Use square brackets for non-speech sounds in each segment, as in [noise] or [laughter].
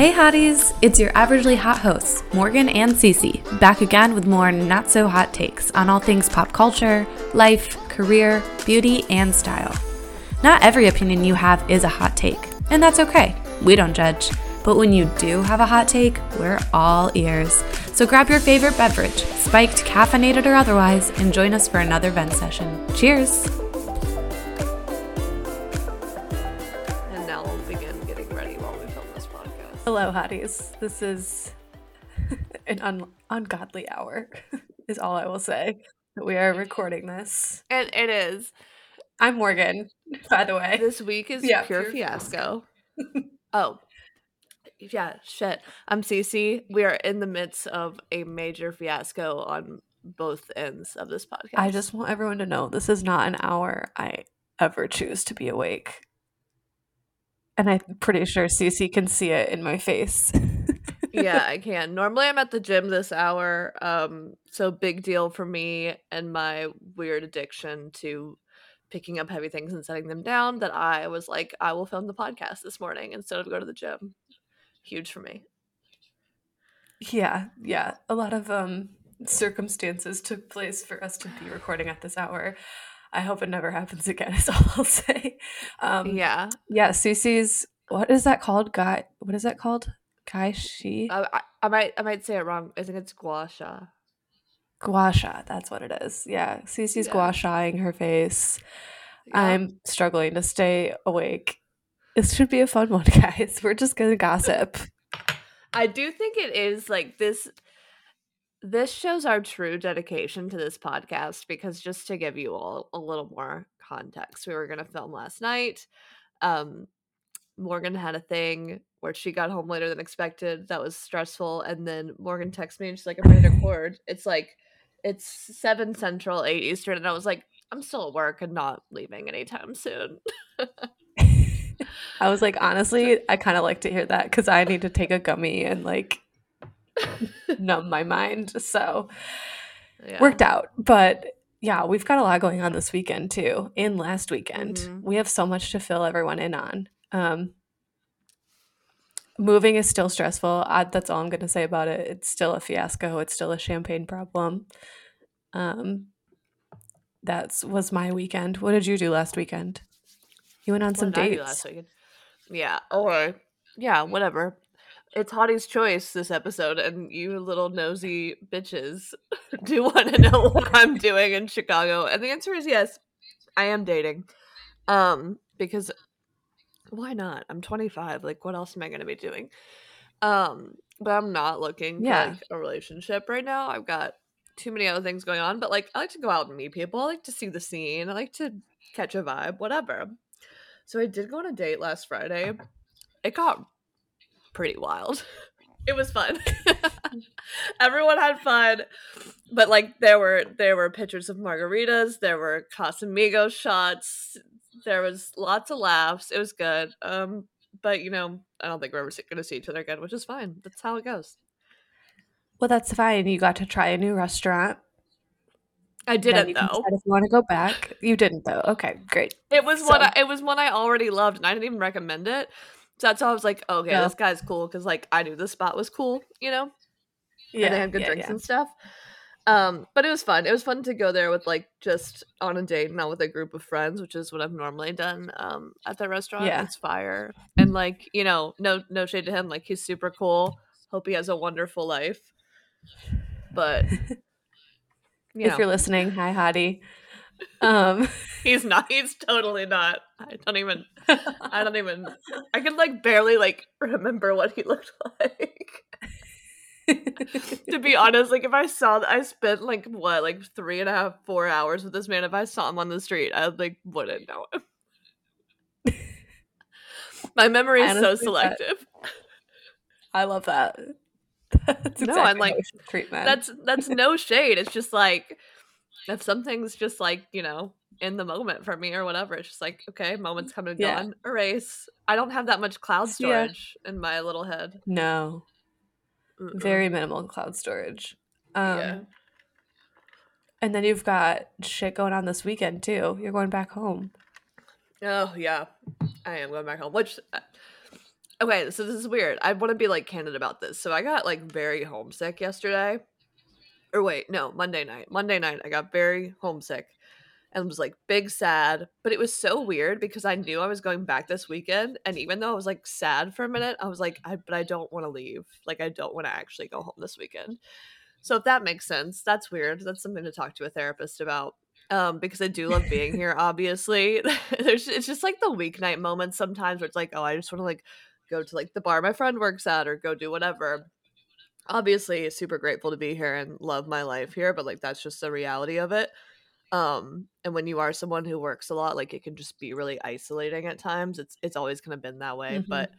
Hey hotties, it's your averagely hot hosts, Morgan and Cece, back again with more not so hot takes on all things pop culture, life, career, beauty, and style. Not every opinion you have is a hot take, and that's okay. We don't judge. But when you do have a hot take, we're all ears. So grab your favorite beverage, spiked, caffeinated, or otherwise, and join us for another vent session. Cheers! Hello, hotties. This is [laughs] an un- ungodly hour, [laughs] is all I will say. that We are recording this. And it is. I'm Morgan, by the way. This week is Yeah, pure pure fiasco. oh. Yeah, shit. I'm Cece. We are in the midst of a major fiasco on both ends of this podcast. I just want everyone to know this is not an hour I ever choose to be awake. And I'm pretty sure Cece can see it in my face. [laughs] yeah, I can. Normally I'm at the gym this hour. Um, so big deal for me and my weird addiction to picking up heavy things and setting them down that I was like, I will film the podcast this morning instead of go to the gym. Huge for me. yeah, yeah. A lot of um circumstances took place for us to be recording at this hour. I hope it never happens again, [laughs] is all I'll say. Um yeah. yeah, Cece's what is that called? Guy what is that called? Guy she? I, I, I might I might say it wrong. I think it's gua sha. Gua sha, that's what it is. Yeah. Cece's Yeah. gua shaing her face. Yeah. I'm struggling to stay awake. This should be a fun one, [laughs] guys. We're just gonna gossip. I do think it is like this this shows our true dedication to this podcast because just to give you all a little more context, we were going to film last night. Um Morgan had a thing where she got home later than expected. That was stressful and then Morgan texted me and she's like I'm ready to record. It's like it's 7 central, 8 eastern and I was like I'm still at work and not leaving anytime soon. [laughs] I was like, [laughs] honestly, I kind of like to hear that because I need to take a gummy and like [laughs] numb my mind. So Yeah. worked out. But yeah, we've got a lot going on this weekend too. And last weekend, Mhm. we have so much to fill everyone in on. Um, moving is still stressful. I, that's all I'm going to say about it. It's still a fiasco. It's still a champagne problem. Um, that was my weekend. What did you do last weekend? You went on What some did I do dates. last weekend? Yeah, or yeah, whatever. It's Hottie's choice this episode, and you little nosy bitches [laughs] do want to know what I'm doing in Chicago. And the answer is yes, I am dating. Um, because why not? I'm 25. Like, what else am I going to be doing? Um, but I'm not looking Yeah. for like a relationship right now. I've got too many other things going on. But like, I like to go out and meet people. I like to see the scene. I like to catch a vibe. Whatever. So I did go on a date last Friday. It got pretty wild. [laughs] It was fun. [laughs] [laughs] Everyone had fun, but like there were there were pictures of margaritas, there were Casamigos shots, there was lots of laughs. It was good. Um, but you know, I don't think we're ever going to see each other again, which is fine. That's how it goes. Well, that's fine. You got to try a new restaurant. I didn't though. if you want to go back. You didn't though. Okay, great. It was one. I, it was one I already loved, and I didn't even recommend it. So that's how I was like, okay, No. this guy's cool because like I knew this spot was cool, you know. Yeah, and they had good yeah, drinks yeah. and stuff. Um, but it was fun. It was fun to go there with like just on a date, not with a group of friends, which is what I've normally done um at the restaurant. Yeah. It's fire. And like, you know, no no shade to him, like he's super cool. Hope he has a wonderful life. But [laughs] you if know, you're listening, hi Hottie. Um, [laughs] he's not he's totally not. I don't even I don't even I can like barely like remember what he looked [laughs] like. to be [laughs] honest, like if I saw that, I spent like what, like three and a half, four hours with this man. If I saw him on the street, I like wouldn't know him. My memory is so Honestly, that- selective. I love that. That's No, I'm like- how we should treat men. That's that's no shade. It's just like if something's just like, you know, in the moment for me or whatever, it's just like, okay, moments come and Yeah. gone. Erase. I don't have that much cloud storage in my little head. no Mm-mm. very minimal cloud storage. Um, yeah. And then you've got shit going on this weekend too. You're going back home. Oh yeah, I am going back home. Which uh, okay, so this is weird. I want to be like candid about this. So I got like very homesick yesterday. Or wait, no, Monday night. Monday night I got very homesick and was like big sad. But it was so weird because I knew I was going back this weekend. And even though I was like sad for a minute, I was like, I, but I don't want to leave. Like, I don't want to actually go home this weekend. So if that makes sense, that's weird. That's something to talk to a therapist about. Um, because I do love being here, [laughs] obviously. [laughs] There's it's just like the weeknight moments sometimes where it's like, oh, I just want to like go to like the bar my friend works at or go do whatever. Obviously, super grateful to be here and love my life here, but like that's just the reality of it um and when you are someone who works a lot like it can just be really isolating at times it's it's always kind of been that way Mm-hmm. but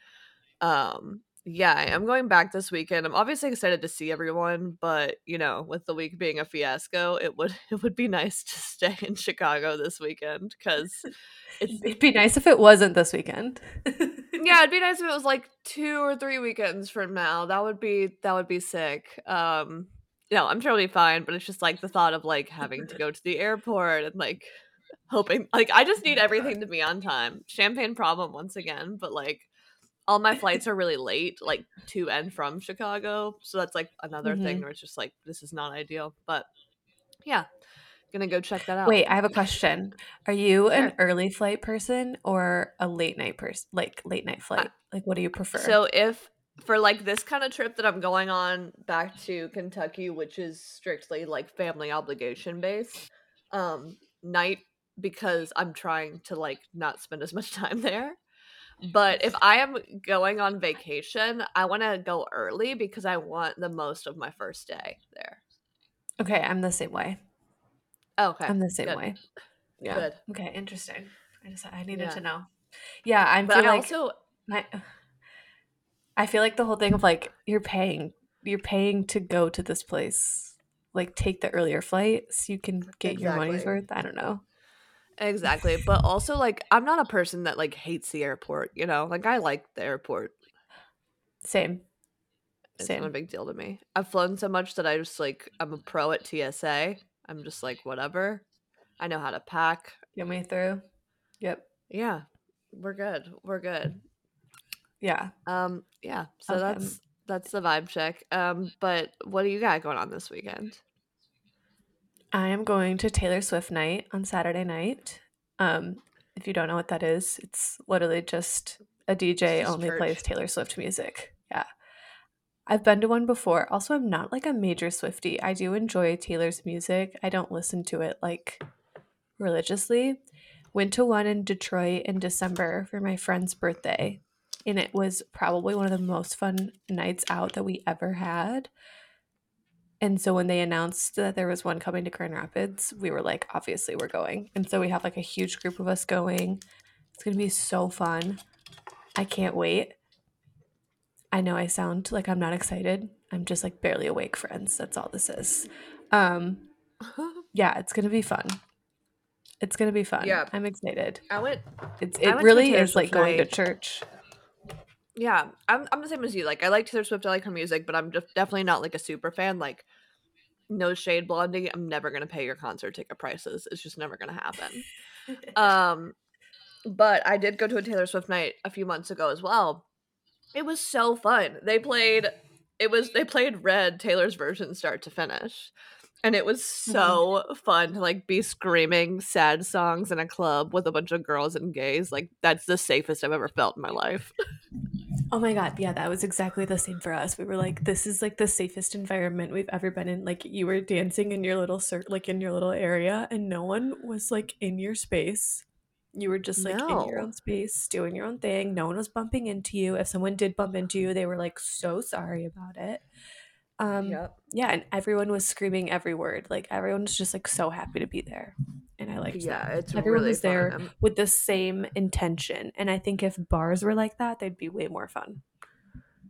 um yeah I am going back this weekend. I'm obviously excited to see everyone but you know with the week being a fiasco it would [laughs] it would be nice to stay in chicago this weekend because It'd be nice if it wasn't this weekend. yeah [laughs] it'd be nice if it was like two or three weekends from now. That would be that would be sick. Um no i'm totally fine but it's just like the thought of like having to [laughs] go to the airport and like hoping like i just need everything to be on time. Champagne problem once again but like all my [laughs] flights are really late like to and from chicago so that's like another thing where it's just like this is not ideal but yeah gonna go check that out Wait, I have a question. Are you an early flight person or a late night person? Like late night flight? like what do you prefer? So if for like this kind of trip that I'm going on back to Kentucky, which is strictly like family obligation based, um, night because I'm trying to like not spend as much [laughs] time there. But if I am going on vacation, I want to go early because I want the most of my first day there. okay, I'm the same way. Oh, okay. I'm the same good, way. Yeah. Good. Okay, interesting. I just I needed Yeah. to know. Yeah, I'm But feel I like also I, I feel like the whole thing of like you're paying you're paying to go to this place. Like take the earlier flight so you can get your money's worth. I don't know. Exactly, but also like I'm not a person that like hates the airport, you know? Like I like the airport. Same. It's not a big deal to me. I've flown so much that I just like I'm a pro at TSA. I'm just like whatever. I know how to pack. Get me through. Yep. Yeah. We're good. We're good. Yeah. Um yeah. So Okay. that's that's the vibe check. Um but what do you got going on this weekend? I am going to Taylor Swift night on Saturday night. Um, if you don't know what that is, it's literally just a DJ just only church. plays Taylor Swift music. Yeah. I've been to one before. Also, I'm not like a major Swiftie. I do enjoy Taylor's music. I don't listen to it like religiously. Went to one in Detroit in December for my friend's birthday, and it was probably one of the most fun nights out that we ever had. And so when they announced that there was one coming to Grand Rapids, we were like, obviously we're going. And so we have like a huge group of us going. It's going to be so fun. I can't wait. I know I sound like I'm not excited. I'm just like barely awake, friends. That's all this is. Um, [laughs] yeah, it's going to be fun. It's going to be fun. Yeah. I'm excited. I went It's it went really is like going to church. yeah, I'm I'm the same as you. Like I like Taylor Swift, I like her music, but I'm just definitely not like a super fan. Like no shade blondie, I'm never gonna pay your concert ticket prices. It's just never gonna happen. [laughs] Um, but I did go to a Taylor Swift night a few months ago as well. It was so fun. They played it was they played Red Taylor's version start to finish. And it was mm-hmm. so fun to like be screaming sad songs in a club with a bunch of girls and gays. Like that's the safest I've ever felt in my life. Oh my god, yeah, that was exactly the same for us. We were like, this is like the safest environment we've ever been in. Like you were dancing in your little cir- like in your little area, and no one was like in your space. You were just like in your own space, doing your own thing. No one was bumping into you. If someone did bump into you, they were like so sorry about it. Um, yep. yeah, and everyone was screaming every word. Like everyone was just like so happy to be there, and I liked Yeah, that. it's Everyone really was there fun. With the same intention, and I think if bars were like that, they'd be way more fun.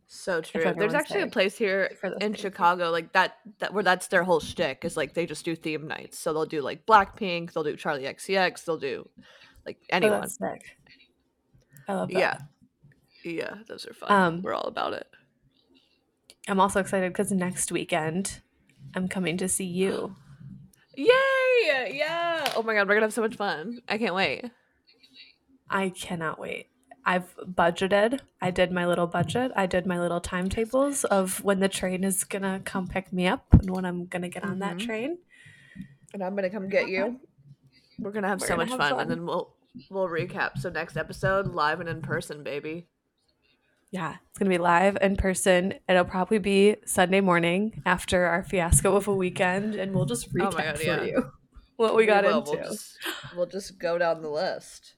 So true. There's actually there a place here in things. Chicago, like that, that where that's their whole shtick is like they just do theme nights. So they'll do like Blackpink, they'll do Charli XCX, they'll do like Oh, anyone. that's sick. I love that. yeah, yeah, those are fun. Um, We're all about it. I'm also excited because next weekend I'm coming to see you. Yay! Yeah. Oh my god, we're gonna have so much fun. I can't wait. I cannot wait. I've budgeted. I did my little budget. I did my little timetables of when the train is gonna come pick me up and when I'm gonna get on that Mhm. train. And I'm gonna come get you. We're gonna have We're so gonna much have fun, fun. and then we'll we'll recap. So next episode, live and in person, baby. Yeah, it's gonna be live in person. It'll probably be Sunday morning after our fiasco of a weekend, and we'll just Oh my recap God, for yeah. you what we got will. into. We'll just, we'll just go down the list.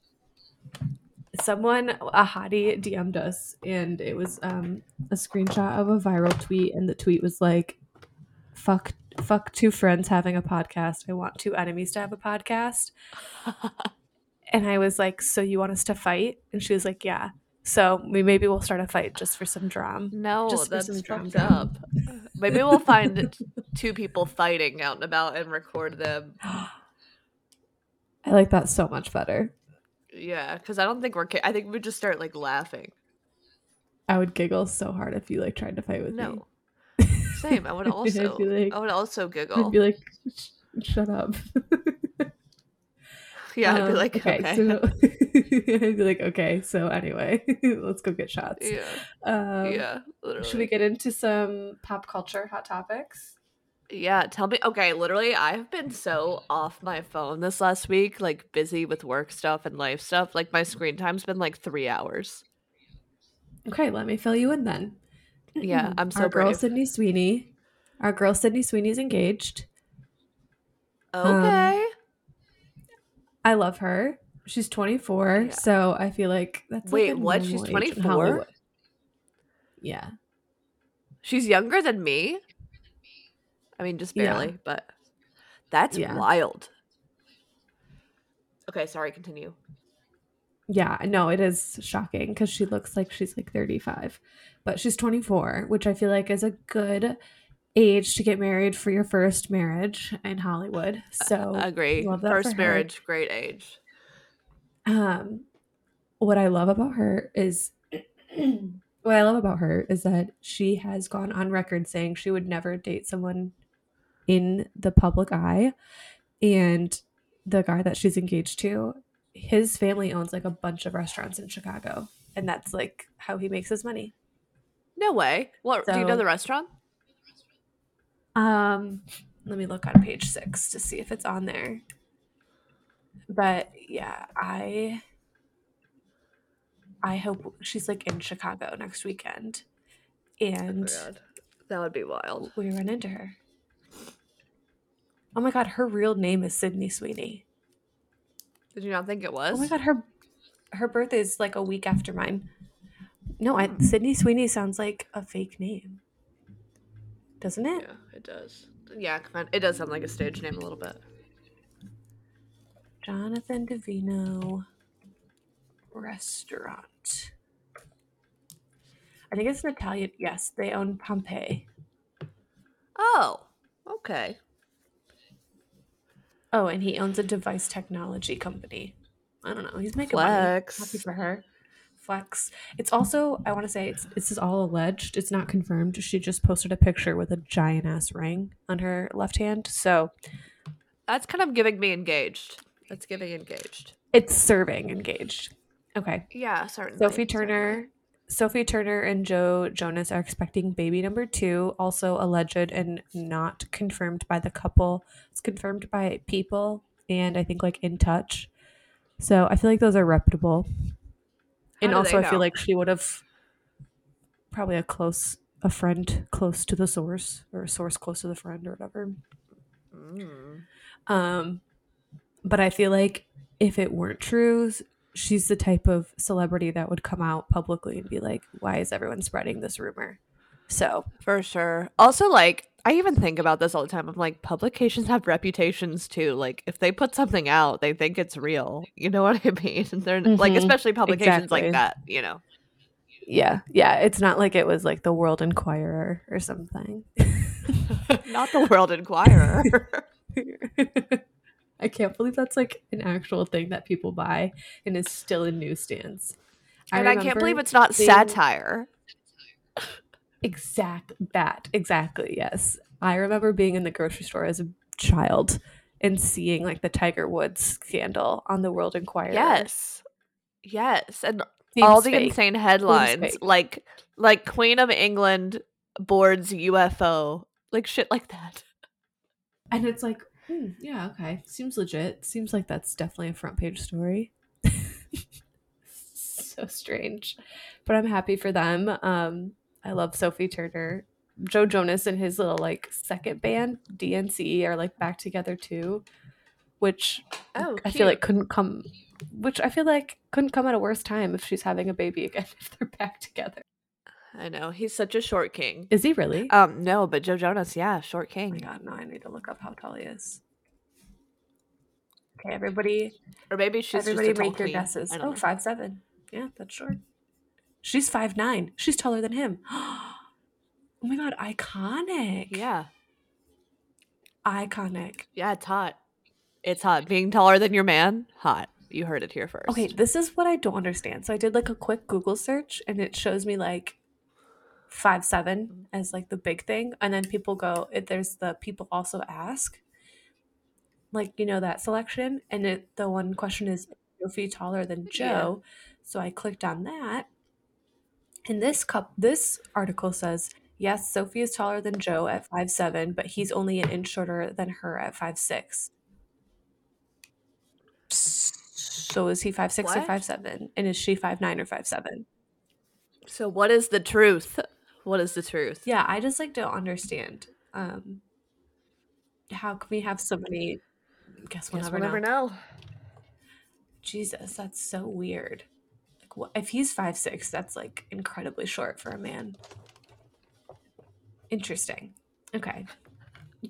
someone a hottie DM'd us and it was um a screenshot of a viral tweet and the tweet was like fuck fuck two friends having a podcast. I want two enemies to have a podcast. [laughs] And I was like, "So you want us to fight?" And she was like, "Yeah." So we maybe we'll start a fight just for some drama. No, Just for that's some drum fucked drum. up. Maybe we'll find two people fighting out and about and record them. [gasps] I like that so much better. Yeah, because I don't think we're. Ca- I think we just start like laughing. I would giggle so hard if you like tried to fight with me. No, same. I would [laughs] also. be like- I would also giggle. I'd be like, "Sh- "Shut up." [laughs] [laughs] yeah, I'd be Um, like, okay. So, [laughs] I'd be like, okay. So anyway, [laughs] let's go get shots. yeah, Um, yeah. Literally. Should we get into some pop culture hot topics? Yeah, tell me. Okay, literally, I've been so off my phone this last week, like busy with work stuff and life stuff. Like my screen time's been like three hours. Okay, let me fill you in then. Yeah, I'm so our girl. Sydney Sweeney. Our girl Sydney Sweeney's engaged. Um, Okay. I love her. She's 24, Yeah. so I feel like that's like Wait, a what? She's normal age in 24? Yeah. She's younger than me. I mean, just Yeah. barely, but that's Yeah. wild. Okay, sorry, continue. Yeah, no, it is shocking because she looks like she's like 35, but she's 24, which I feel like is a good age to get married for your first marriage in Hollywood. So, [laughs] Agree. First marriage, great age. um, what I love about her is [clears throat] what I love about her is that she has gone on record saying she would never date someone in the public eye, and the guy that she's engaged to, his family owns like a bunch of restaurants in Chicago, and that's like how he makes his money. No way. What? do you know the restaurant? Um, let me look on page six to see if it's on there. But yeah, I I hope she's like in Chicago next weekend, Oh and God. That would be wild. we run into her. Oh my god, her real name is Sydney Sweeney. Did you not think it was? Oh my god, her her birthday is like a week after mine. No, I, Sydney Sweeney sounds like a fake name, doesn't it? Yeah, it does. Yeah, it does sound like a stage name a little bit. Jonathan Davino restaurant. I think it's an Italian. Yes, they own Pompei. Oh, okay. Oh, and he owns a device technology company. I don't know. He's making money. Flex. Happy for her. Flex. It's also I want to say it's this is all alleged. It's not confirmed. She just posted a picture with a giant ass ring on her left hand. So That's kind of giving me engaged. That's giving engaged. it's serving engaged. Okay. Yeah, certainly. Sophie Turner, Sophie Turner and Joe Jonas are expecting baby number two, also alleged and not confirmed by the couple. It's confirmed by people and I think like in touch. So I feel like those are reputable. And also I feel like she would have probably a close a friend close to the source or a source close to the friend or whatever. Mm. Um, but I feel like if it weren't true, she's the type of celebrity that would come out publicly and be like, "Why is everyone spreading this rumor?" So For sure. Also, like, I even think about this all the time. I'm like, publications have reputations too. Like, if they put something out, they think it's real. You know [laughs] what I mean? [laughs] They're like, Mhm. especially publications Exactly. like that. You know. yeah, yeah, it's not like it was like the World Enquirer or something. [laughs] Not the World Enquirer. I can't believe that's like an actual thing that people buy and is still in newsstands. and I can't believe it's not seeing- satire. Exact that exactly yes. I remember being in the grocery store as a child and seeing like the Tiger Woods scandal on the World Enquirer. Yes. Yes. And all the fake. insane headlines, like like Queen of England boards UFO, like shit like that. And it's like, hmm, yeah, okay. Seems legit. Seems like that's definitely a front page story. [laughs] so strange. But I'm happy for them. Um, I love Sophie Turner. Joe Jonas and his little like second band, DNCE, are like back together too. Which Oh, I feel like couldn't come which I feel like couldn't come at a worse time if she's having a baby again [laughs] if they're back together. I know he's such a short king. Is he really? Um, no, but Joe Jonas, yeah, short oh my king, god, no, I need to look up how tall he is. Okay, everybody or maybe she's Everybody just a tall make your queen. guesses. Oh, know. five seven. Yeah, that's short. She's five nine. She's taller than him. [gasps] Oh my god, iconic. Yeah, Iconic. yeah, it's hot. It's hot. Being taller than your man, hot. You heard it here first. Okay, this is what I don't understand. So I did like a quick Google search and it shows me like five seven as like the big thing. And then people go, if there's the people also ask. Like, you know, that selection. And it the one question is Sophie taller than Yeah. Joe. So I clicked on that. And this cup this article says, yes, Sophie is taller than Joe at five seven, but he's only an inch shorter than her at five six. So is he five six or What? five seven? And is she five nine or five seven? So what is the truth? What is the truth? Yeah, I just like don't understand. Um how can we have so many guess we'll Guess never know. know. Jesus, that's so weird. What if he's five six, that's like incredibly short for a man. Interesting. Okay.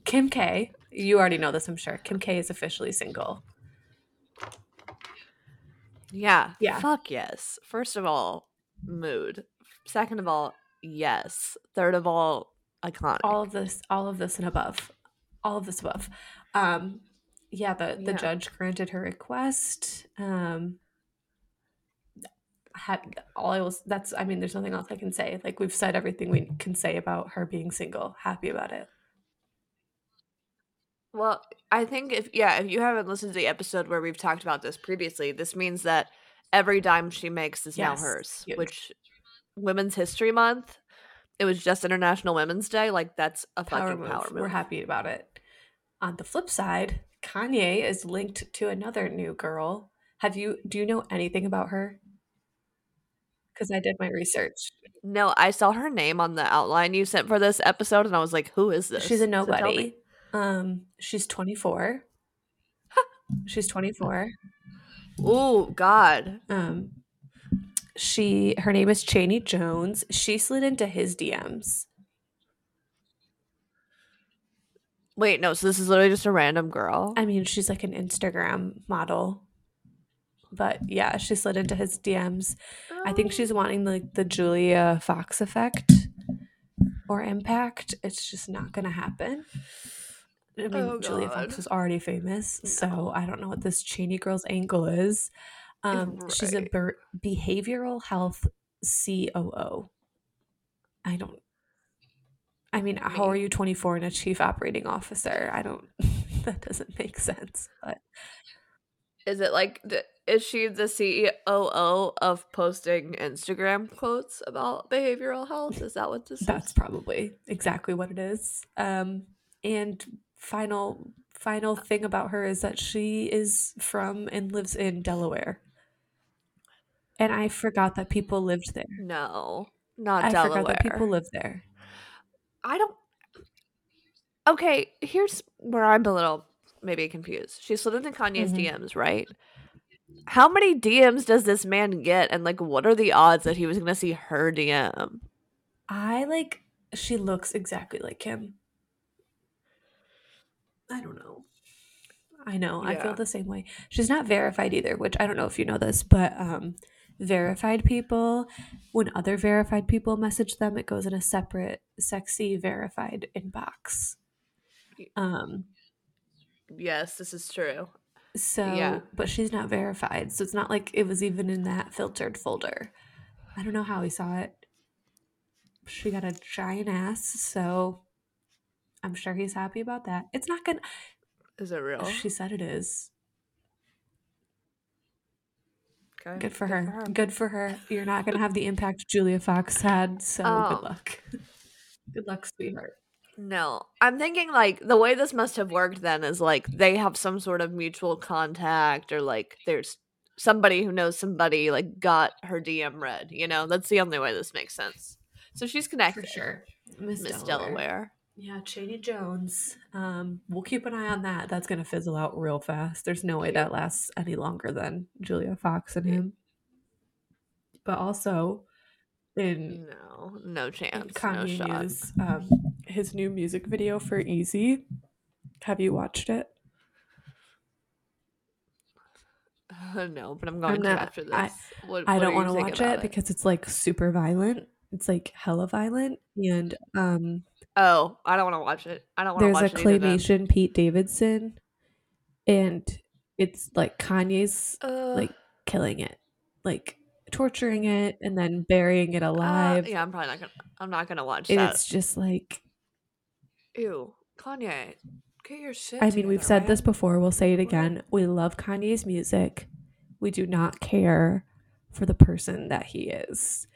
Kim K, you already know this, I'm sure. Kim K is officially single. Yeah. Yeah. Fuck yes. First of all, mood. Second of all, yes. Third of all, iconic. all of this all of this and above all of this above um yeah the the Yeah. judge granted her request um had all i was that's i mean there's nothing else i can say like we've said everything we can say about her being single happy about it Well, I think if yeah, if you haven't listened to the episode where we've talked about this previously, this means that every dime she makes is now hers. huge. Which Women's History Month, it was just International Women's Day. Like that's a power fucking move. power move. we're happy about it on the flip side kanye is linked to another new girl have you do you know anything about her because i did my research No, I saw her name on the outline you sent for this episode, and I was like, "Who is this?" She's a So nobody. Um, she's 24. [laughs] she's 24. Oh God. Um, she her name is Chaney Jones. She slid into his DMs. Wait, no. So this is literally just a random girl. I mean, she's like an Instagram model. But yeah, she slid into his DMs. I think she's wanting like the Julia Fox effect or impact. It's just not going to happen. I mean, Oh, Julia Fox is already famous, so No. I don't know what this Chaney girl's angle is. Um, She's a ber- behavioral health COO. I don't. I mean, how are you 24 and a chief operating officer? I don't. [laughs] that doesn't make sense. But Is it like is she the CEO of posting Instagram quotes about behavioral health? Is that what this That's is? probably exactly what it is. Um, and final final thing about her is that she is from and lives in Delaware. And I forgot that people lived there. No, not I Delaware. I forgot that people live there. I don't. Okay, here's where I'm a little maybe confused. She slid into Kanye's Mhm. DMs, right? How many DMs does this man get, and like, what are the odds that he was gonna see her DM? I like she looks exactly like him. I don't know. I know. I feel the same way. She's not verified either, which I don't know if you know this, but um verified people when other verified people message them, it goes in a separate sexy verified inbox. Um Yes, this is true. So Yeah. but she's not verified. So it's not like it was even in that filtered folder. I don't know how he saw it. She got a giant ass, so I'm sure he's happy about that. It's not gonna Is it real? she said it is. Okay. Good for her. Good for her. You're not gonna have the impact Julia Fox had, so Um, good luck. [laughs] good luck, sweetheart. No, I'm thinking like the way this must have worked then is like they have some sort of mutual contact or like there's somebody who knows somebody like got her DM read. You know, that's the only way this makes sense. So she's connected. For sure. Miss, Miss Delaware. Delaware. Yeah, Chaney Jones. Um, we'll keep an eye on that. That's gonna fizzle out real fast. There's no way that lasts any longer than Julia Fox and him. But also in No, no in chance. No Kanye shot. um, his new music video for Easy. Have you watched it? [laughs] no, but I'm going not- to after this. I- what, I what don't want to watch about it because it's like super violent. It's like hella violent, and um, Oh, I don't want to watch it. I don't want to there's watch a it claymation Pete Davidson, and it's like Kanye's Uh, like killing it, like torturing it and then burying it uh, alive. yeah, I'm probably not gonna. I'm not gonna watch and that. it's just like Ew, Kanye, get your shit. I mean, we've said right? this before. We'll say it What? again. We love Kanye's music. We do not care for the person that he is.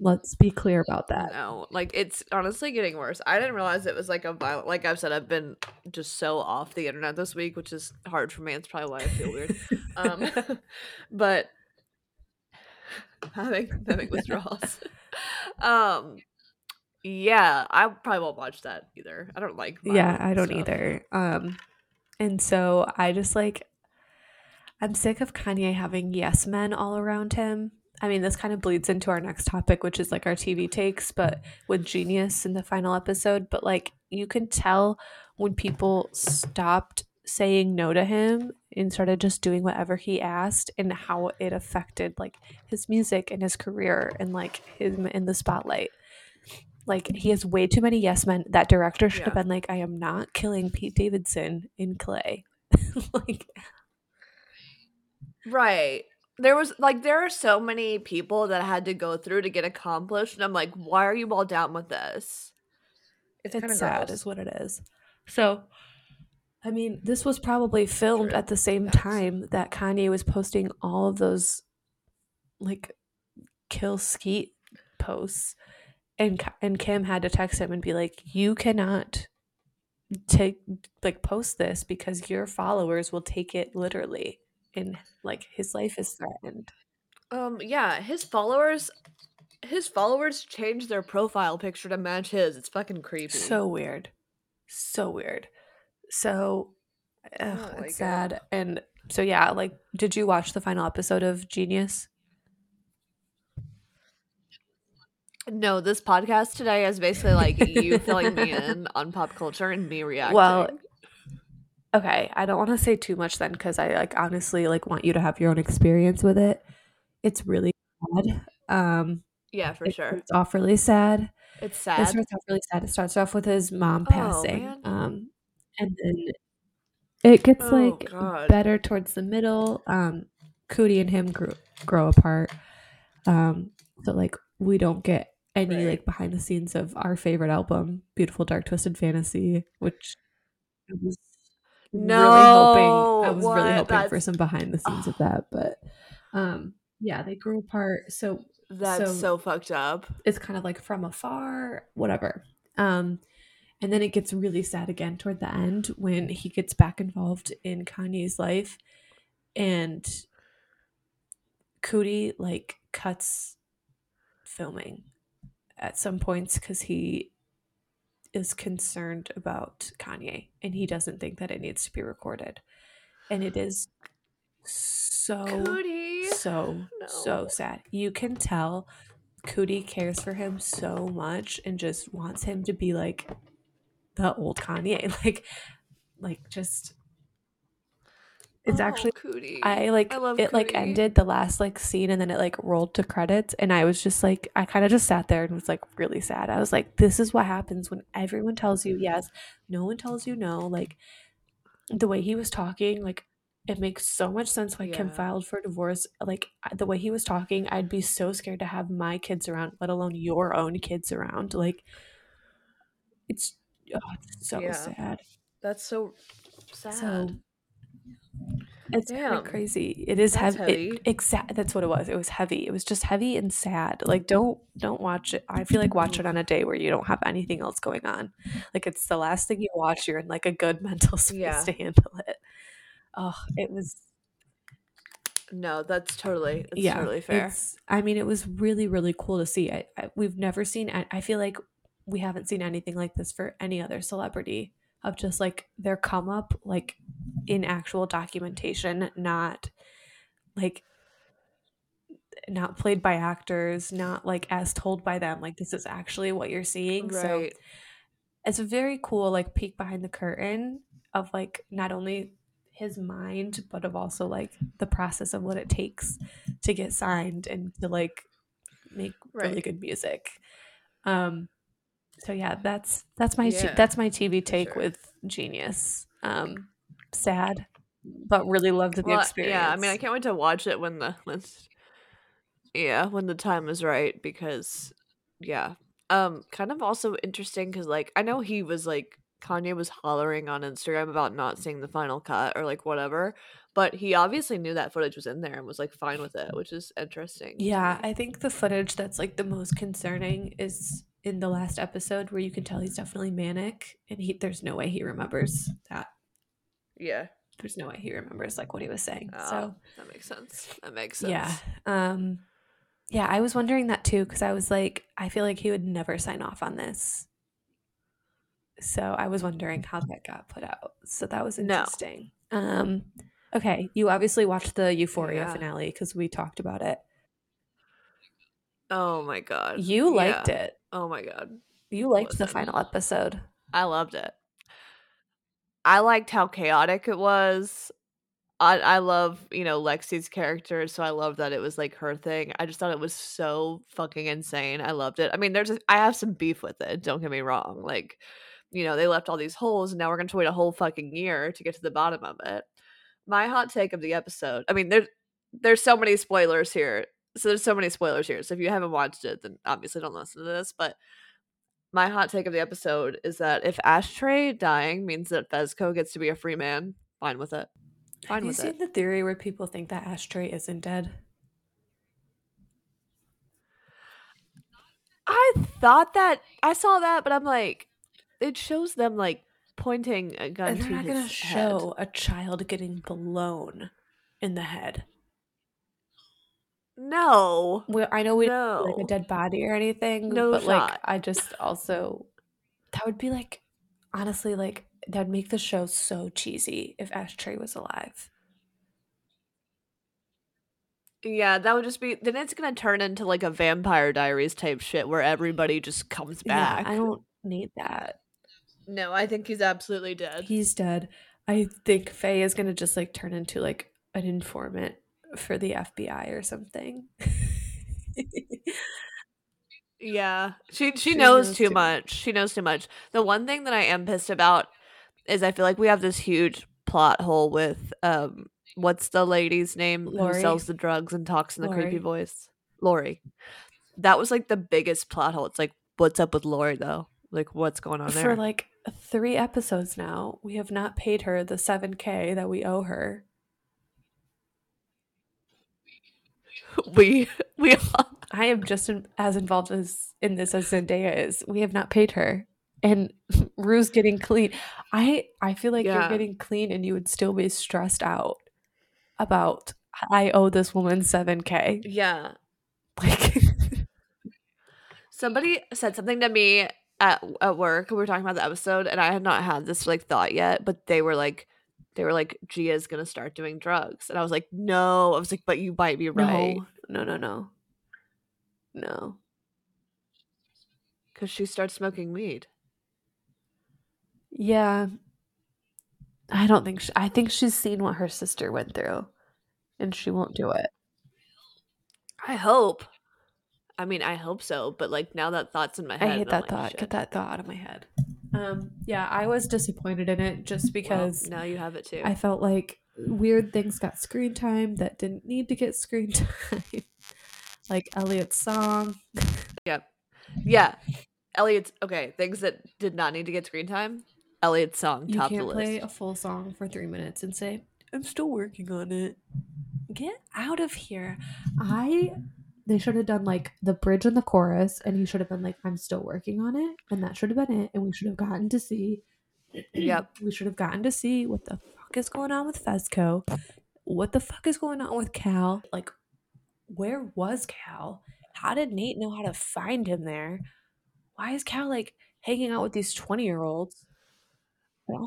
Let's be clear about that. No, like it's honestly getting worse. I didn't realize it was like a violent. Like I've said, I've been just so off the internet this week, which is hard for me. It's probably why I feel weird. Um, [laughs] but having having [laughs] withdrawals. [laughs] um, yeah, I probably won't watch that either. I don't like. yeah, I don't stuff. either. Um, and so I just like, I'm sick of Kanye having yes men all around him. I mean, this kind of bleeds into our next topic, which is like our TV takes, but with Genius in the final episode. But like, you can tell when people stopped saying no to him and started just doing whatever he asked and how it affected like his music and his career and like him in the spotlight. Like he has way too many yes men. That director should have been like, I am not killing Pete Davidson in Clay. [laughs] like Right. There was like there are so many people that I had to go through to get accomplished, and I'm like, why are you all down with this? It's, it's sad gross. is what it is. So I mean, this was probably filmed True. at the same time that Kanye was posting all of those like kill Skete posts and and Kim had to text him and be like, "You cannot take like post this because your followers will take it literally." And like his life is threatened. Um, yeah, his followers, his followers changed their profile picture to match his. It's fucking creepy. So weird. So weird. So ugh, it. it's sad. And so yeah, like did you watch the final episode of Genius? No, this podcast today is basically like you filling me in [laughs] on pop culture and me reacting. Well, Okay, I don't want to say too much then because I like honestly like want you to have your own experience with it. It's really sad. Um yeah, for it sure. starts off really sad. It's sad. It starts off really sad. It starts off with his mom Oh, passing. man. Um and then it gets Oh, like God. better towards the middle. Um Coodie and him grow, grow apart. Um so like we don't get any Right. like behind the scenes of our favorite album, Beautiful Dark Twisted Fantasy, which I was really hoping I No, was really what? hoping for some behind the scenes of that, but um yeah, they grew apart. So That's so- so fucked up. it's kind of like from afar, whatever. Um, and then it gets really sad again toward the end when he gets back involved in Kanye's life, and Coodie like cuts filming at some points because he is concerned about Kanye and he doesn't think that it needs to be recorded, and it is so Coodie. so so sad. You can tell Coodie cares for him so much and just wants him to be like the old Kanye. [laughs] Like like just it's Oh, actually Coodie. I like I it like ended the last like scene and then it like rolled to credits and I was just like I kind of just sat there and was like really sad. I was like this is what happens when everyone tells you yes, no one tells you no. Like the way he was talking like it makes so much sense why Kim filed for divorce. Like the way he was talking, I'd be so scared to have my kids around, let alone your own kids around. Like it's, oh, it's so Yeah. sad. That's so sad. So It's pretty Damn. crazy. It is heavy. heavy. It, exact. That's what it was. It was heavy. It was just heavy and sad. Like don't don't watch it. I feel like watch it on a day where you don't have anything else going on. Like it's the last thing you watch. You're in like a good [laughs] mental space Yeah. to handle it. Oh, it was No, that's totally that's yeah. totally fair. It's. I mean, it was really really cool to see. I, I we've never seen. I, I feel like we haven't seen anything like this for any other celebrity of just like their come up like in actual documentation, not like not played by actors, not like as told by them. Like this is actually what you're seeing. So it's a very cool like peek behind the curtain of like not only his mind but of also like the process of what it takes to get signed and to like make really good music. Um so yeah, that's that's my t- that's my TV take sure. with Genius. Um sad but really loved the Well, experience. yeah, I mean, I can't wait to watch it when the when yeah, when the time is right because yeah. Um kind of also interesting cuz like I know he was like Kanye was hollering on Instagram about not seeing the final cut or like whatever, but he obviously knew that footage was in there and was like fine with it, which is interesting. Yeah. I think the footage that's like the most concerning is in the last episode where you can tell he's definitely manic and he there's no way he remembers that. Yeah. There's no way he remembers like what he was saying. Oh, so that makes sense. That makes sense. yeah. Um yeah, I was wondering that too because I was like, I feel like he would never sign off on this. So I was wondering how that got put out. So that was No. interesting. Um okay, you obviously watched the Euphoria Yeah. finale because we talked about it. Oh my god. You liked Yeah. it. Oh my god. You liked the final episode. I loved it. I liked how chaotic it was. I I love, you know, Lexi's character, so I love that it was like her thing. I just thought it was so fucking insane. I loved it. I mean, there's a, I have some beef with it, don't get me wrong. Like, you know, they left all these holes and now we're going to wait a whole fucking year to get to the bottom of it. My hot take of the episode. I mean, there's there's so many spoilers here. So there's so many spoilers here. So if you haven't watched it, then obviously don't listen to this, but my hot take of the episode is that if Ashtray dying means that Fezco gets to be a free man, fine with it. Fine Have you with seen it. the theory where people think that Ashtray isn't dead? I thought that I saw that, but I'm like, it shows them like pointing a gun And they're not going to show a child getting blown in the head. No, Well, I know we don't see, like a dead body or anything, no but like. I just also that would be like honestly like that'd make the show so cheesy if Ashtray was alive. Yeah, that would just be. Then it's gonna turn into like a Vampire Diaries type shit where everybody just comes Yeah, back. I don't need that. No, I think he's absolutely dead. He's dead. I think Faye is gonna just like turn into like an informant for the FBI or something. Yeah, she she, She knows, knows too too much. She knows too much. The one thing that I am pissed about is I feel like we have this huge plot hole with um what's the lady's name who sells the drugs and talks in the creepy voice? Laurie. That was like the biggest plot hole. It's like what's up with Laurie though? Like what's going on there? For like three episodes now, we have not paid her the 7K that we owe her. [laughs] we we I am just in, as involved as in this as Zendaya is. We have not paid her. And [laughs] Rue's getting clean. I I feel like Yeah. you're getting clean and you would still be stressed out about I owe this woman 7K. yeah. Like [laughs] Somebody said something to me at at work. We were talking about the episode, and I had not had this like thought yet. But they were like, they were like, Gia's gonna start doing drugs, and I was like, no. I was like, but you might be right no, no, no, no. No. because she starts smoking weed. Yeah. I don't think she, I think she's seen what her sister went through and she won't do it. I hope. I mean, I hope so. But like now that thought's in my head. I hate I'm that like, thought. Get that thought out of my head. Um yeah, I was disappointed in it just Well, because now you have it too. I felt like weird things got screen time that didn't need to get screen [laughs] time. like Elliot's song. Yep. Yeah. Elliot's okay. Things that did not need to get screen time. Elliot's song You top can't the play a full song for three minutes and say, I'm still working on it. Get out of here. I they should have done like the bridge and the chorus, and he should have been like, I'm still working on it. And that should have been it. And we should have gotten to see Yep. [clears throat] we should have gotten to see what the fuck is going on with Fezco. What the fuck is going on with Cal? Like, where was Cal? How did Nate know how to find him there? Why is Cal like hanging out with these 20 year olds?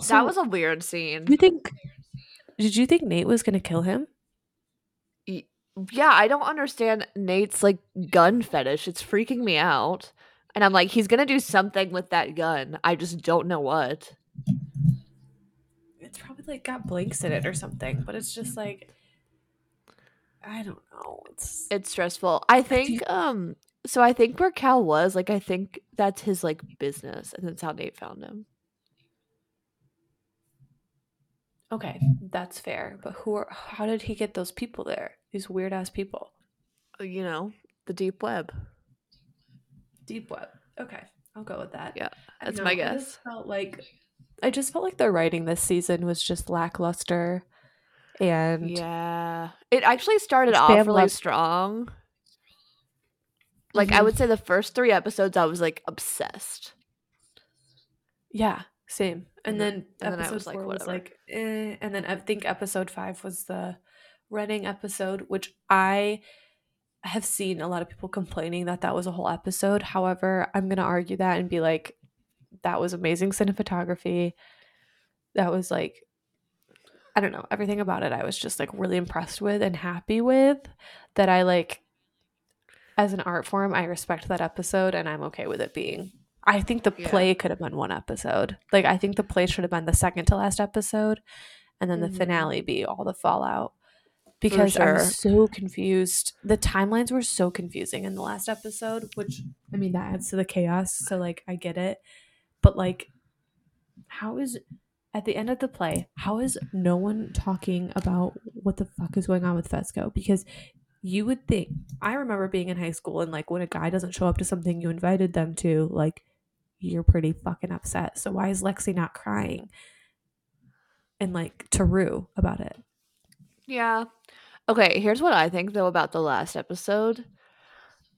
that was a weird scene. You think? Did you think Nate was gonna kill him? Yeah, I don't understand Nate's like gun fetish. It's freaking me out. And I'm like, he's gonna do something with that gun. I just don't know what. It's probably like got blinks in it or something, but it's just like I don't know. It's It's stressful. I think um so I think where Cal was, like I think that's his like business and that's how Nate found him. okay. That's fair, but who? Are, how did he get those people there? These weird ass people. Uh, You know, the deep web. Deep web. Okay, I'll go with that. Yeah, that's my I guess. just felt like I just felt like the writing this season was just lackluster, and Yeah. It actually started off really left- strong. Like I Mhm. would say the first 3 episodes I was like obsessed. yeah, same. And And then then- and then I episode was like, four was like, eh. and then I think episode five was the running episode, which I have seen a lot of people [laughs] complaining that that was a whole episode. However, I'm gonna argue that and be like, that was amazing cinematography. That was like, I don't know, everything about it. I was just like really impressed with and happy with. That I like, as an art form, I respect that episode and I'm okay with it being. I think the Yeah. play could have been one episode. Like I think the play should have been the second to last episode, and then Mhm. the finale be all the fallout. Because I was so confused. The timelines were so confusing in the last episode, which I mean that adds to the chaos. So like I get it, but like, how is at the end of the play? How is no one talking about what the fuck is going on with Fezco? Because you would think I remember being in high school and like when a guy doesn't show up to something you invited them to, like you're pretty fucking upset. So why is Lexi not crying? And like to Rue about it. Yeah. Okay, here's what I think though about the last episode.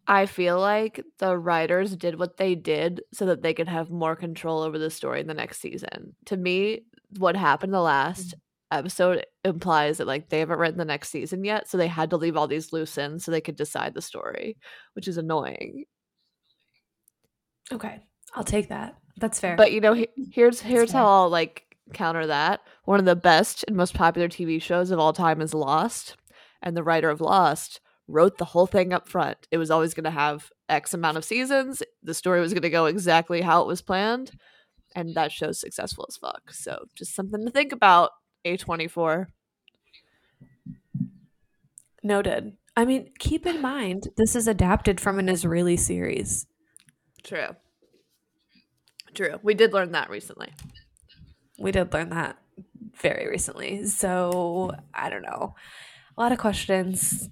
I feel like the writers did what they did so that they could have more control over the story in the next season. To me, what happened the last mm-hmm. episode implies that like they haven't written the next season yet, so they had to leave all these loose ends so they could decide the story, which is annoying. Okay. I'll take that. That's fair. But you know, he- here's here's how I'll like counter that. One of the best and most popular TV shows of all time is Lost, and the writer of Lost wrote the whole thing up front. It was always going to have X amount of seasons. The story was going to go exactly how it was planned, and that show's successful as fuck. So just something to think about. A twenty four. Noted. I mean, keep in mind this is adapted from an Israeli series. True. True. We did learn that recently. We did learn that very recently. So I don't know. A lot of questions,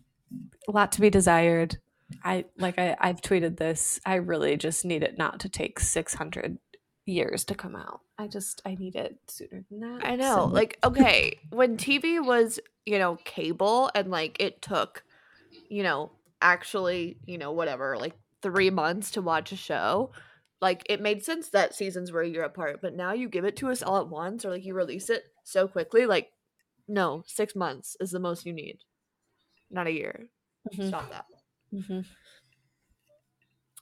a lot to be desired. I like I, I've tweeted this. I really just need it not to take six hundred years to come out. I just I need it sooner than that. I know. So- Like, okay, when TV was, you know, cable and like it took, you know, actually, you know, whatever, like three months to watch a show, like it made sense that seasons were a year apart. But now you give it to us all at once or like you release it so quickly. Like, no, six months is the most you need, not a year. Mhm. Stop that. Mhm.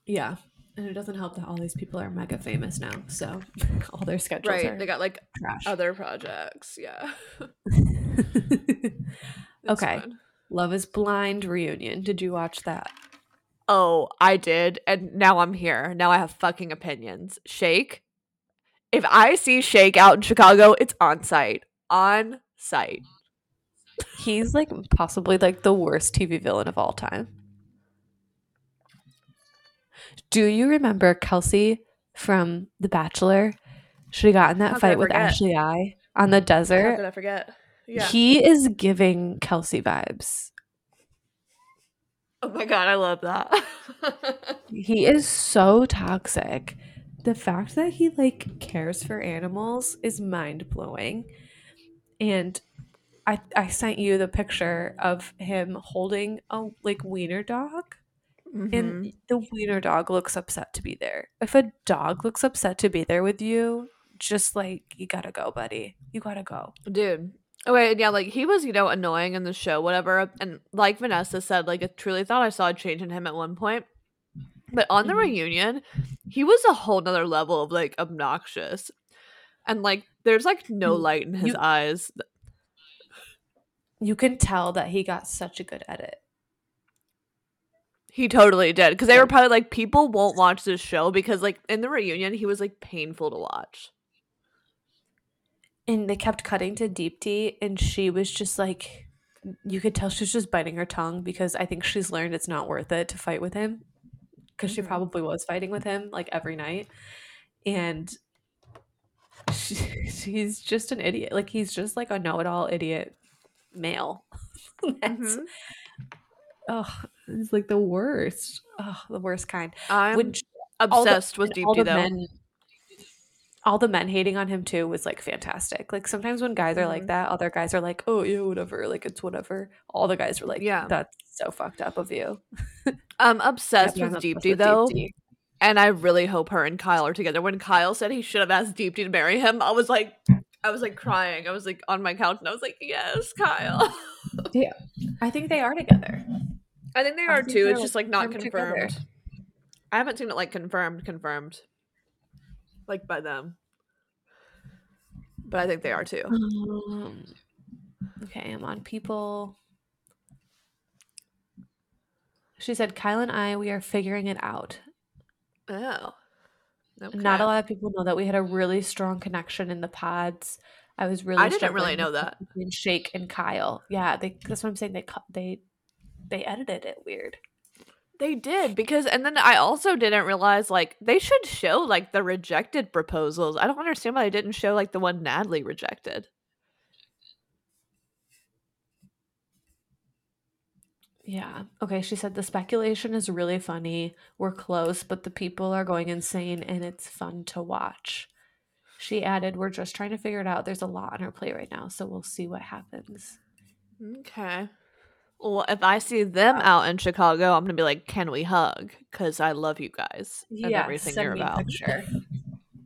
Yeah. And it doesn't help that all these people are mega famous now. So [laughs] all their schedules Right. They got like trash. other projects. Yeah. [laughs] [laughs] Okay. fine. Love is Blind reunion. Did you watch that? Oh, I did. And now I'm here. Now I have fucking opinions. Shake. If I see Shake out in Chicago, it's on site. On site. He's like possibly like the worst TV villain of all time. Do you remember Kelsey from The Bachelor? Should have gotten that How fight with? Ashley I on the desert. How did I forget? Yeah. He is giving Kelsey vibes. Oh my god, I love that. [laughs] He is so toxic. The fact that he like cares for animals is mind blowing. And I I sent you the picture of him holding a like wiener dog. Mhm. And the wiener dog looks upset to be there. If a dog looks upset to be there with you, just like you gotta go, buddy. You gotta go. Dude. Okay, and yeah, like he was, you know, annoying in the show, whatever. And like Vanessa said, like I truly thought I saw a change in him at one point. But on the Mhm. reunion, he was a whole nother level of like obnoxious. And like there's like no light in his you- eyes. You can tell that he got such a good edit. He totally did. Because they were probably like, people won't watch this show because like in the reunion, he was like painful to watch. And they kept cutting to Deepti, and she was just like, you could tell she's just biting her tongue because I think she's learned it's not worth it to fight with him. Because she Mhm. probably was fighting with him like every night. And she, [laughs] she's just an idiot. Like, he's just like a know it all idiot male. [laughs] That's, Mhm. oh, it's like the worst. Oh, the worst kind. I'm When all the- obsessed with Deepti though. men all the men hating on him too was like fantastic. Like sometimes when guys are like Mhm. that, other guys are like, "Oh yeah, whatever." Like it's whatever. All the guys were like, Yeah. that's so fucked up of you." [laughs] I'm obsessed Everyone's with Deepti with though. And I really hope her and Kyle are together. When Kyle said he should have asked Deepti to marry him, I was like, I was like crying. I was like on my couch and I was like, yes, Kyle. yeah, I think they are together. I think they I are think too. It's just like not confirmed together. confirmed. I haven't seen it like confirmed, confirmed, like by them. But I think they are too. Um, okay, I'm on people. She said, "Kyle and I, we are figuring it out." Oh, okay. Not a lot of people know that we had a really strong connection in the pods. I was really. I didn't really know that. Shake and Kyle. Yeah, they. That's what I'm saying. They. They. They edited it weird. They did because, and then I also didn't realize like they should show like the rejected proposals. I don't understand why they didn't show like the one Natalie rejected. Yeah. Okay. She said the speculation is really funny. We're close, but the people are going insane, and it's fun to watch. She added, "We're just trying to figure it out. There's a lot on her plate right now, so we'll see what happens." Okay. Well, if I see them out in Chicago, I'm gonna be like, "Can we hug?" Because I love you guys and everything send you're me about. a picture. [laughs]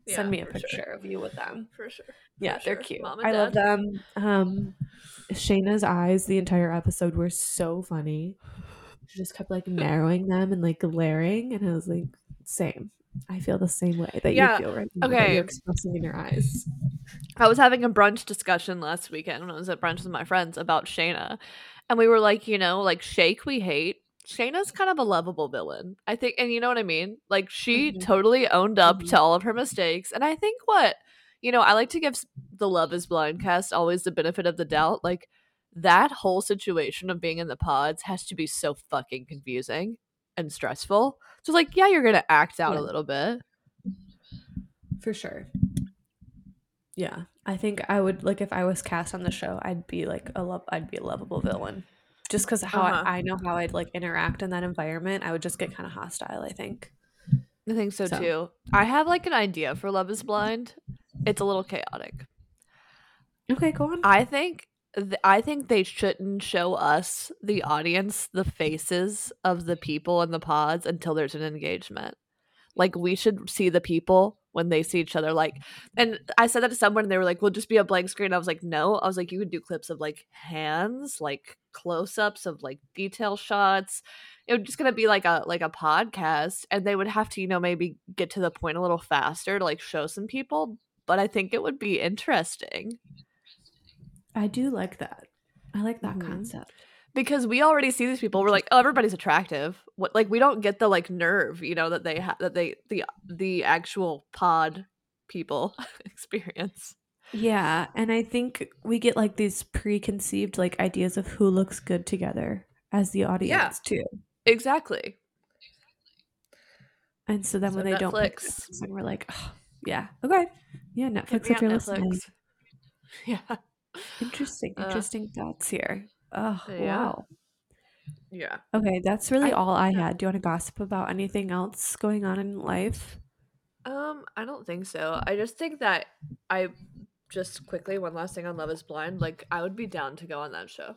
Yeah, send me a sure. picture of you with them. For sure. Yeah, For they're sure. cute. I love them. Um, Shayna's eyes the entire episode were so funny. She just kept like narrowing them and like glaring, and I was like, same. I feel the same way that Yeah, you feel right now. okay. you're expressing in your eyes. I was having a brunch discussion last weekend when I was at brunch with my friends about Shayna. And we were like, you know, like Shake we hate. Shayna's kind of a lovable villain. I think and you know what I mean? Like she Mhm. totally owned up Mhm. to all of her mistakes. And I think what you know, I like to give the Love is Blind cast always the benefit of the doubt. Like that whole situation of being in the pods has to be so fucking confusing and stressful. So like, yeah, you're gonna act out Yeah. a little bit. For sure. Yeah, I think I would like if I was cast on the show, I'd be like a love. I'd be a lovable villain, just because how Uh-huh. I, I know how I'd like interact in that environment. I would just get kind of hostile. I think. I think so, So- too. I have like an idea for Love is Blind. It's a little chaotic. Okay, go on. I think th- I think they shouldn't show us the audience the faces of the people in the pods until there's an engagement. Like we should see the people when they see each other like and I said that to someone and they were like, "We'll just be a blank screen." I was like, "No." I was like, "You could do clips of like hands, like close-ups of like detail shots." It was just to be like a like a podcast and they would have to, you know, maybe get to the point a little faster to like show some people, but I think it would be interesting. I do like that. I like that Mhm. concept. Because we already see these people we're like oh everybody's attractive what like we don't get the like nerve you know that they have that they the the actual pod people [laughs] experience Yeah, and I think we get like these preconceived like ideas of who looks good together as the audience too. exactly And so then So when they don't Netflix. Netflix, and we're like, oh, yeah, okay, yeah, Netflix if you're listening. [laughs] yeah Interesting, Uh, interesting thoughts here. Oh yeah. wow. yeah Okay, that's really I- all I yeah. had. Do you want to gossip about anything else going on in life? um i don't think so i just think that i just quickly, one last thing on Love is Blind. Like, I would be down to go on that show.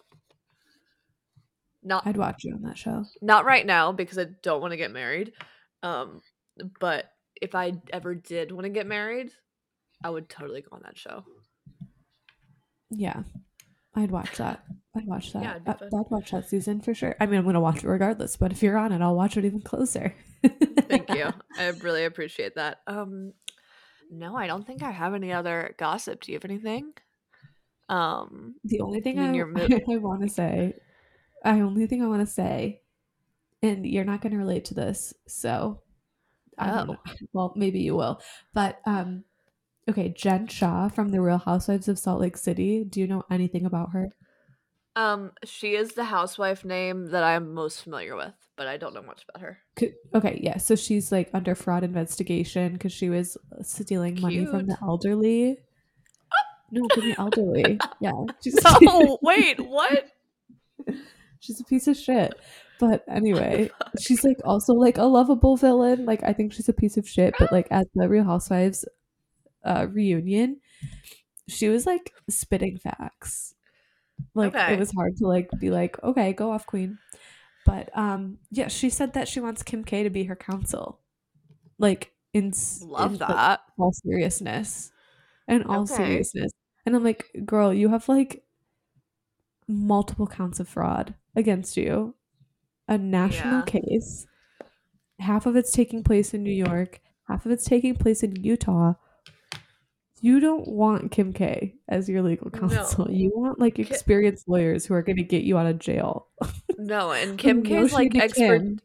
Not I'd watch you on that show. not right now because I don't want to get married. Um, but if I ever did want to get married, I would totally go on that show. Yeah, I'd watch that. I'd watch that. Yeah, it'd I- fun. I'd watch that season for sure. I mean, I'm gonna watch it regardless. But if you're on it, I'll watch it even closer. [laughs] Thank you. I really appreciate that. Um, no, I don't think I have any other gossip. Do you have anything? Um, The only thing I [laughs] I, want to say, I only thing I want to say, and you're not going to relate to this, so I don't Oh. [laughs] Well, maybe you will, but um, okay, Jen Shah from the Real Housewives of Salt Lake City. Do you know anything about her? um, she is the housewife name that I'm most familiar with, but I don't know much about her. Okay, yeah. So she's like under fraud investigation because she was stealing money from the elderly. No, from the elderly. [laughs] Yeah, she's No, [laughs] wait, what? she's a piece of shit. But anyway, she's like also like a lovable villain. Like I think she's a piece of shit, but like at the Real Housewives uh reunion, she was like spitting facts. Like Okay. it was hard to like be like, okay, go off, queen. But um yeah, she said that she wants Kim K to be her counsel. Like in Love in, like, that. all seriousness. In all Okay. seriousness. And I'm like, girl, you have like multiple counts of fraud against you, a national Yeah. case. Half of it's taking place in New York, half of it's taking place in Utah. You don't want Kim K as your legal No. counsel. You want like experienced lawyers who are going to get you out of jail. [laughs] No, and Kim No K's like expert. Kim.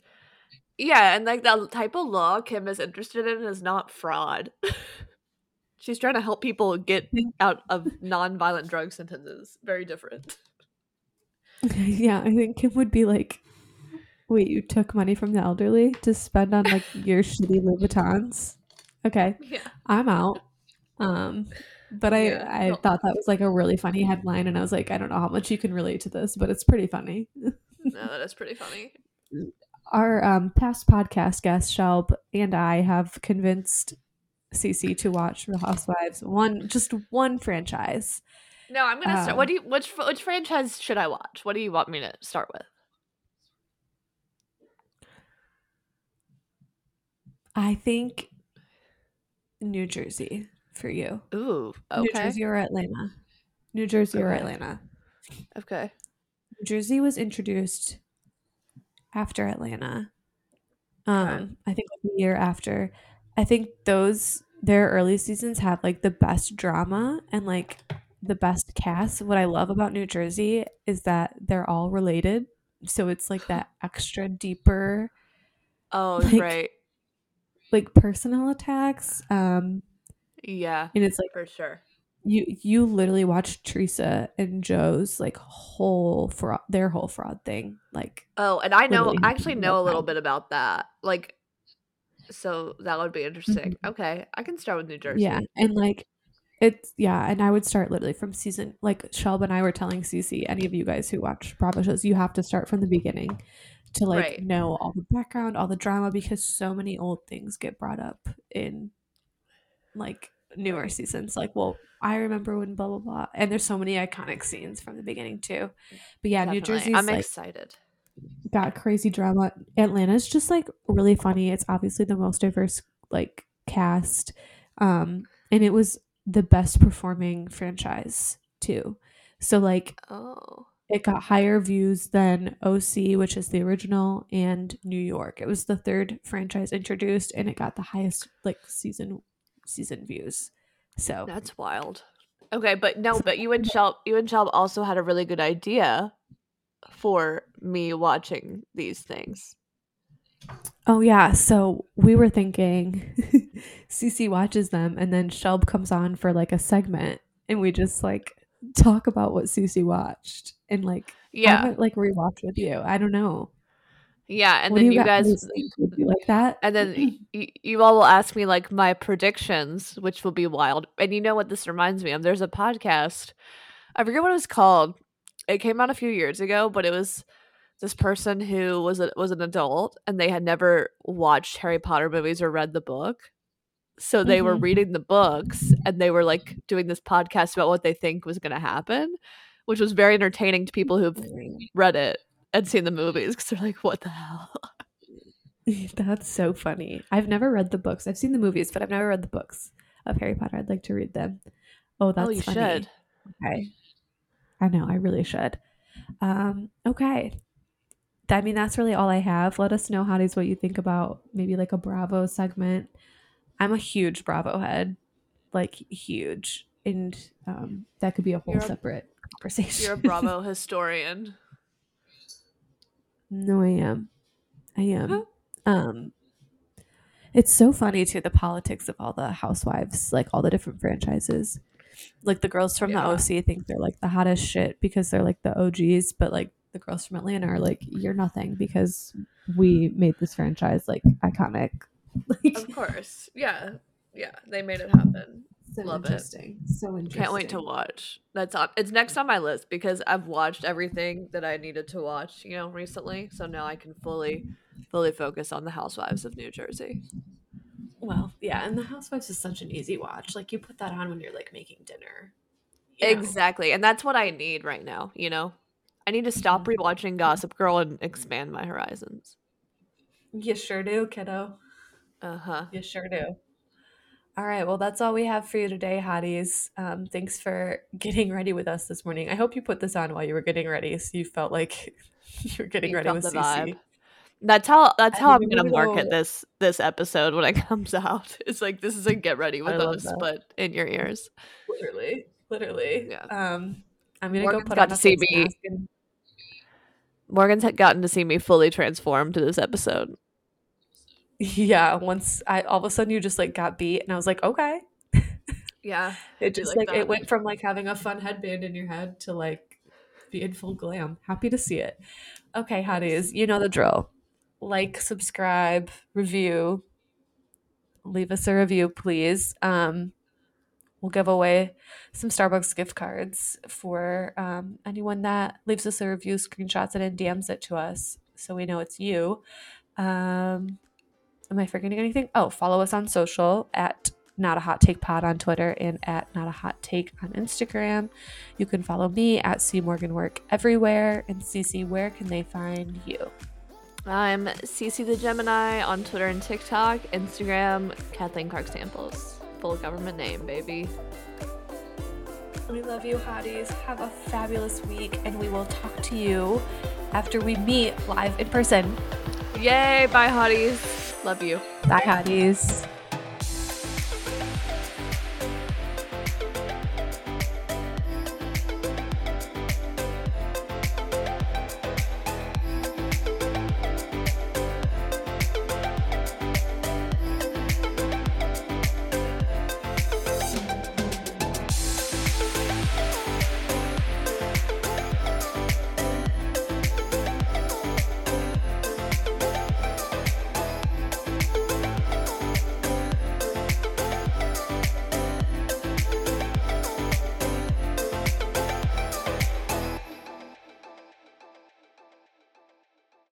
Yeah, and like the type of law Kim is interested in is not fraud. [laughs] She's trying to help people get out of non-violent drug sentences. Very different. [laughs] yeah, I think Kim would be like, wait, you took money from the elderly to spend on like your shitty Louboutins? Okay. Yeah. I'm out. Um, but I Yeah, I thought that was like a really funny headline, and I was like, I don't know how much you can relate to this, but it's pretty funny. No, that is pretty funny. Our um, past podcast guest Shelb and I have convinced CC to watch Real Housewives one just one franchise. No, I'm gonna start. Um, What do you? Which which franchise should I watch? What do you want me to start with? I think New Jersey for you. Ooh, okay. New Jersey or Atlanta. New Jersey or Atlanta. okay. New Jersey was introduced after Atlanta. Um, I think like a year after. I think those their early seasons have like the best drama and like the best cast. What I love about New Jersey is that they're all related. So it's like that [gasps] extra deeper Oh, Like- right. like personal attacks. Um Yeah, and it's like for sure. you you literally watch Teresa and Joe's like whole fraud their whole fraud thing. Like Oh, and I know. I actually know a little bit about that. Like, so that would be interesting. Mm-hmm. Okay, I can start with New Jersey. Yeah, and like it's yeah, and I would start literally from season like Shelb and I were telling Cece, any of you guys who watch Bravo shows, you have to start from the beginning to like Right. know all the background, all the drama, because so many old things get brought up in like newer seasons. Like, well, I remember when blah blah blah, and there's so many iconic scenes from the beginning too. But yeah, New jersey I'm like excited. got crazy drama. Atlanta's just like really funny. It's obviously the most diverse like cast. Um and it was the best performing franchise too. So like Oh, it got higher views than OC, which is the original, and New York. It was the third franchise introduced and it got the highest like season season views. So that's wild. Okay, but no, but you and Shelb, you and Shelb also had a really good idea for me watching these things. Oh yeah, so we were thinking [laughs] Cece watches them and then Shelb comes on for like a segment and we just like talk about what Cece watched and like Yeah, like rewatch with you. I don't know. Yeah, and What then you for guys, this week? Would you like that? and then [laughs] y- you all will ask me like my predictions, which will be wild. And you know what this reminds me of? There's a podcast. I forget what it was called. It came out a few years ago, but it was this person who was a, was an adult and they had never watched Harry Potter movies or read the book. So they were Mhm. reading the books and they were like doing this podcast about what they think was going to happen, which was very entertaining to people who've read it and seen the movies because they're like, what the hell? [laughs] That's so funny. I've never read the books. I've seen the movies, but I've never read the books of Harry Potter. I'd like to read them. Oh, that's oh, you funny. should. Okay. I know, I really should. Um, okay. I mean, that's really all I have. Let us know, hotties, what you think about maybe like a Bravo segment. I'm a huge Bravo head, like huge. And um, that could be a whole You're a- separate conversation. You're a Bravo [laughs] historian. No, I am. I am. Huh? Um it's so funny too the politics of all the housewives, like all the different franchises. Like the girls from Yeah. the OC think they're like the hottest shit because they're like the OGs, but like the girls from Atlanta are like you're nothing because we made this franchise like iconic. [laughs] Like Of course. Yeah. Yeah. They made it happen. So love it. So interesting. Can't wait to watch. That's on it's next on my list because I've watched everything that I needed to watch, you know, recently. So now I can fully fully focus on the Housewives of New Jersey. Well, yeah, and the Housewives is such an easy watch. Like you put that on when you're like making dinner. you know? Exactly. And that's what I need right now, you know? I need to stop Mhm. rewatching Gossip Girl and expand my horizons. You sure do, kiddo. Uh-huh. You sure do. All right. Well, that's all we have for you today, hotties. Um, thanks for [laughs] getting ready with us this morning. I hope you put this on while you were getting ready, so you felt like [laughs] you were getting You ready with the CC. vibe. That's how that's I how I'm gonna we market this this episode when it [laughs] comes out. It's like this is a get ready with I us, but in your ears. Literally, literally. Yeah. Um, I'm gonna Morgan's go put got on to see me. Morgan's had gotten to see me fully transformed to this episode. Yeah. Once I all of a sudden you just like got beat, and I was like, okay. [laughs] Yeah. It just like like, it went from like having a fun headband in your head to like being full glam. Happy to see it. Okay, hotties, you know the drill. Like, subscribe, review, leave us a review, please. Um, we'll give away some Starbucks gift cards for um, anyone that leaves us a review, screenshots it, and DMs it to us, so we know it's you. Um, am I forgetting anything? Oh, follow us on social at not a hot take pod on Twitter and at not a hot take on Instagram. You can follow me at C Morgan Work everywhere. And CC, where can they find you? I'm Cece the Gemini on Twitter and TikTok, Instagram, Kathleen Clark Samples. Full government name, baby. We love you, hotties. Have a fabulous week, and we will talk to you after we meet live in person. Yay, bye hotties. Love you. Bye, hotties.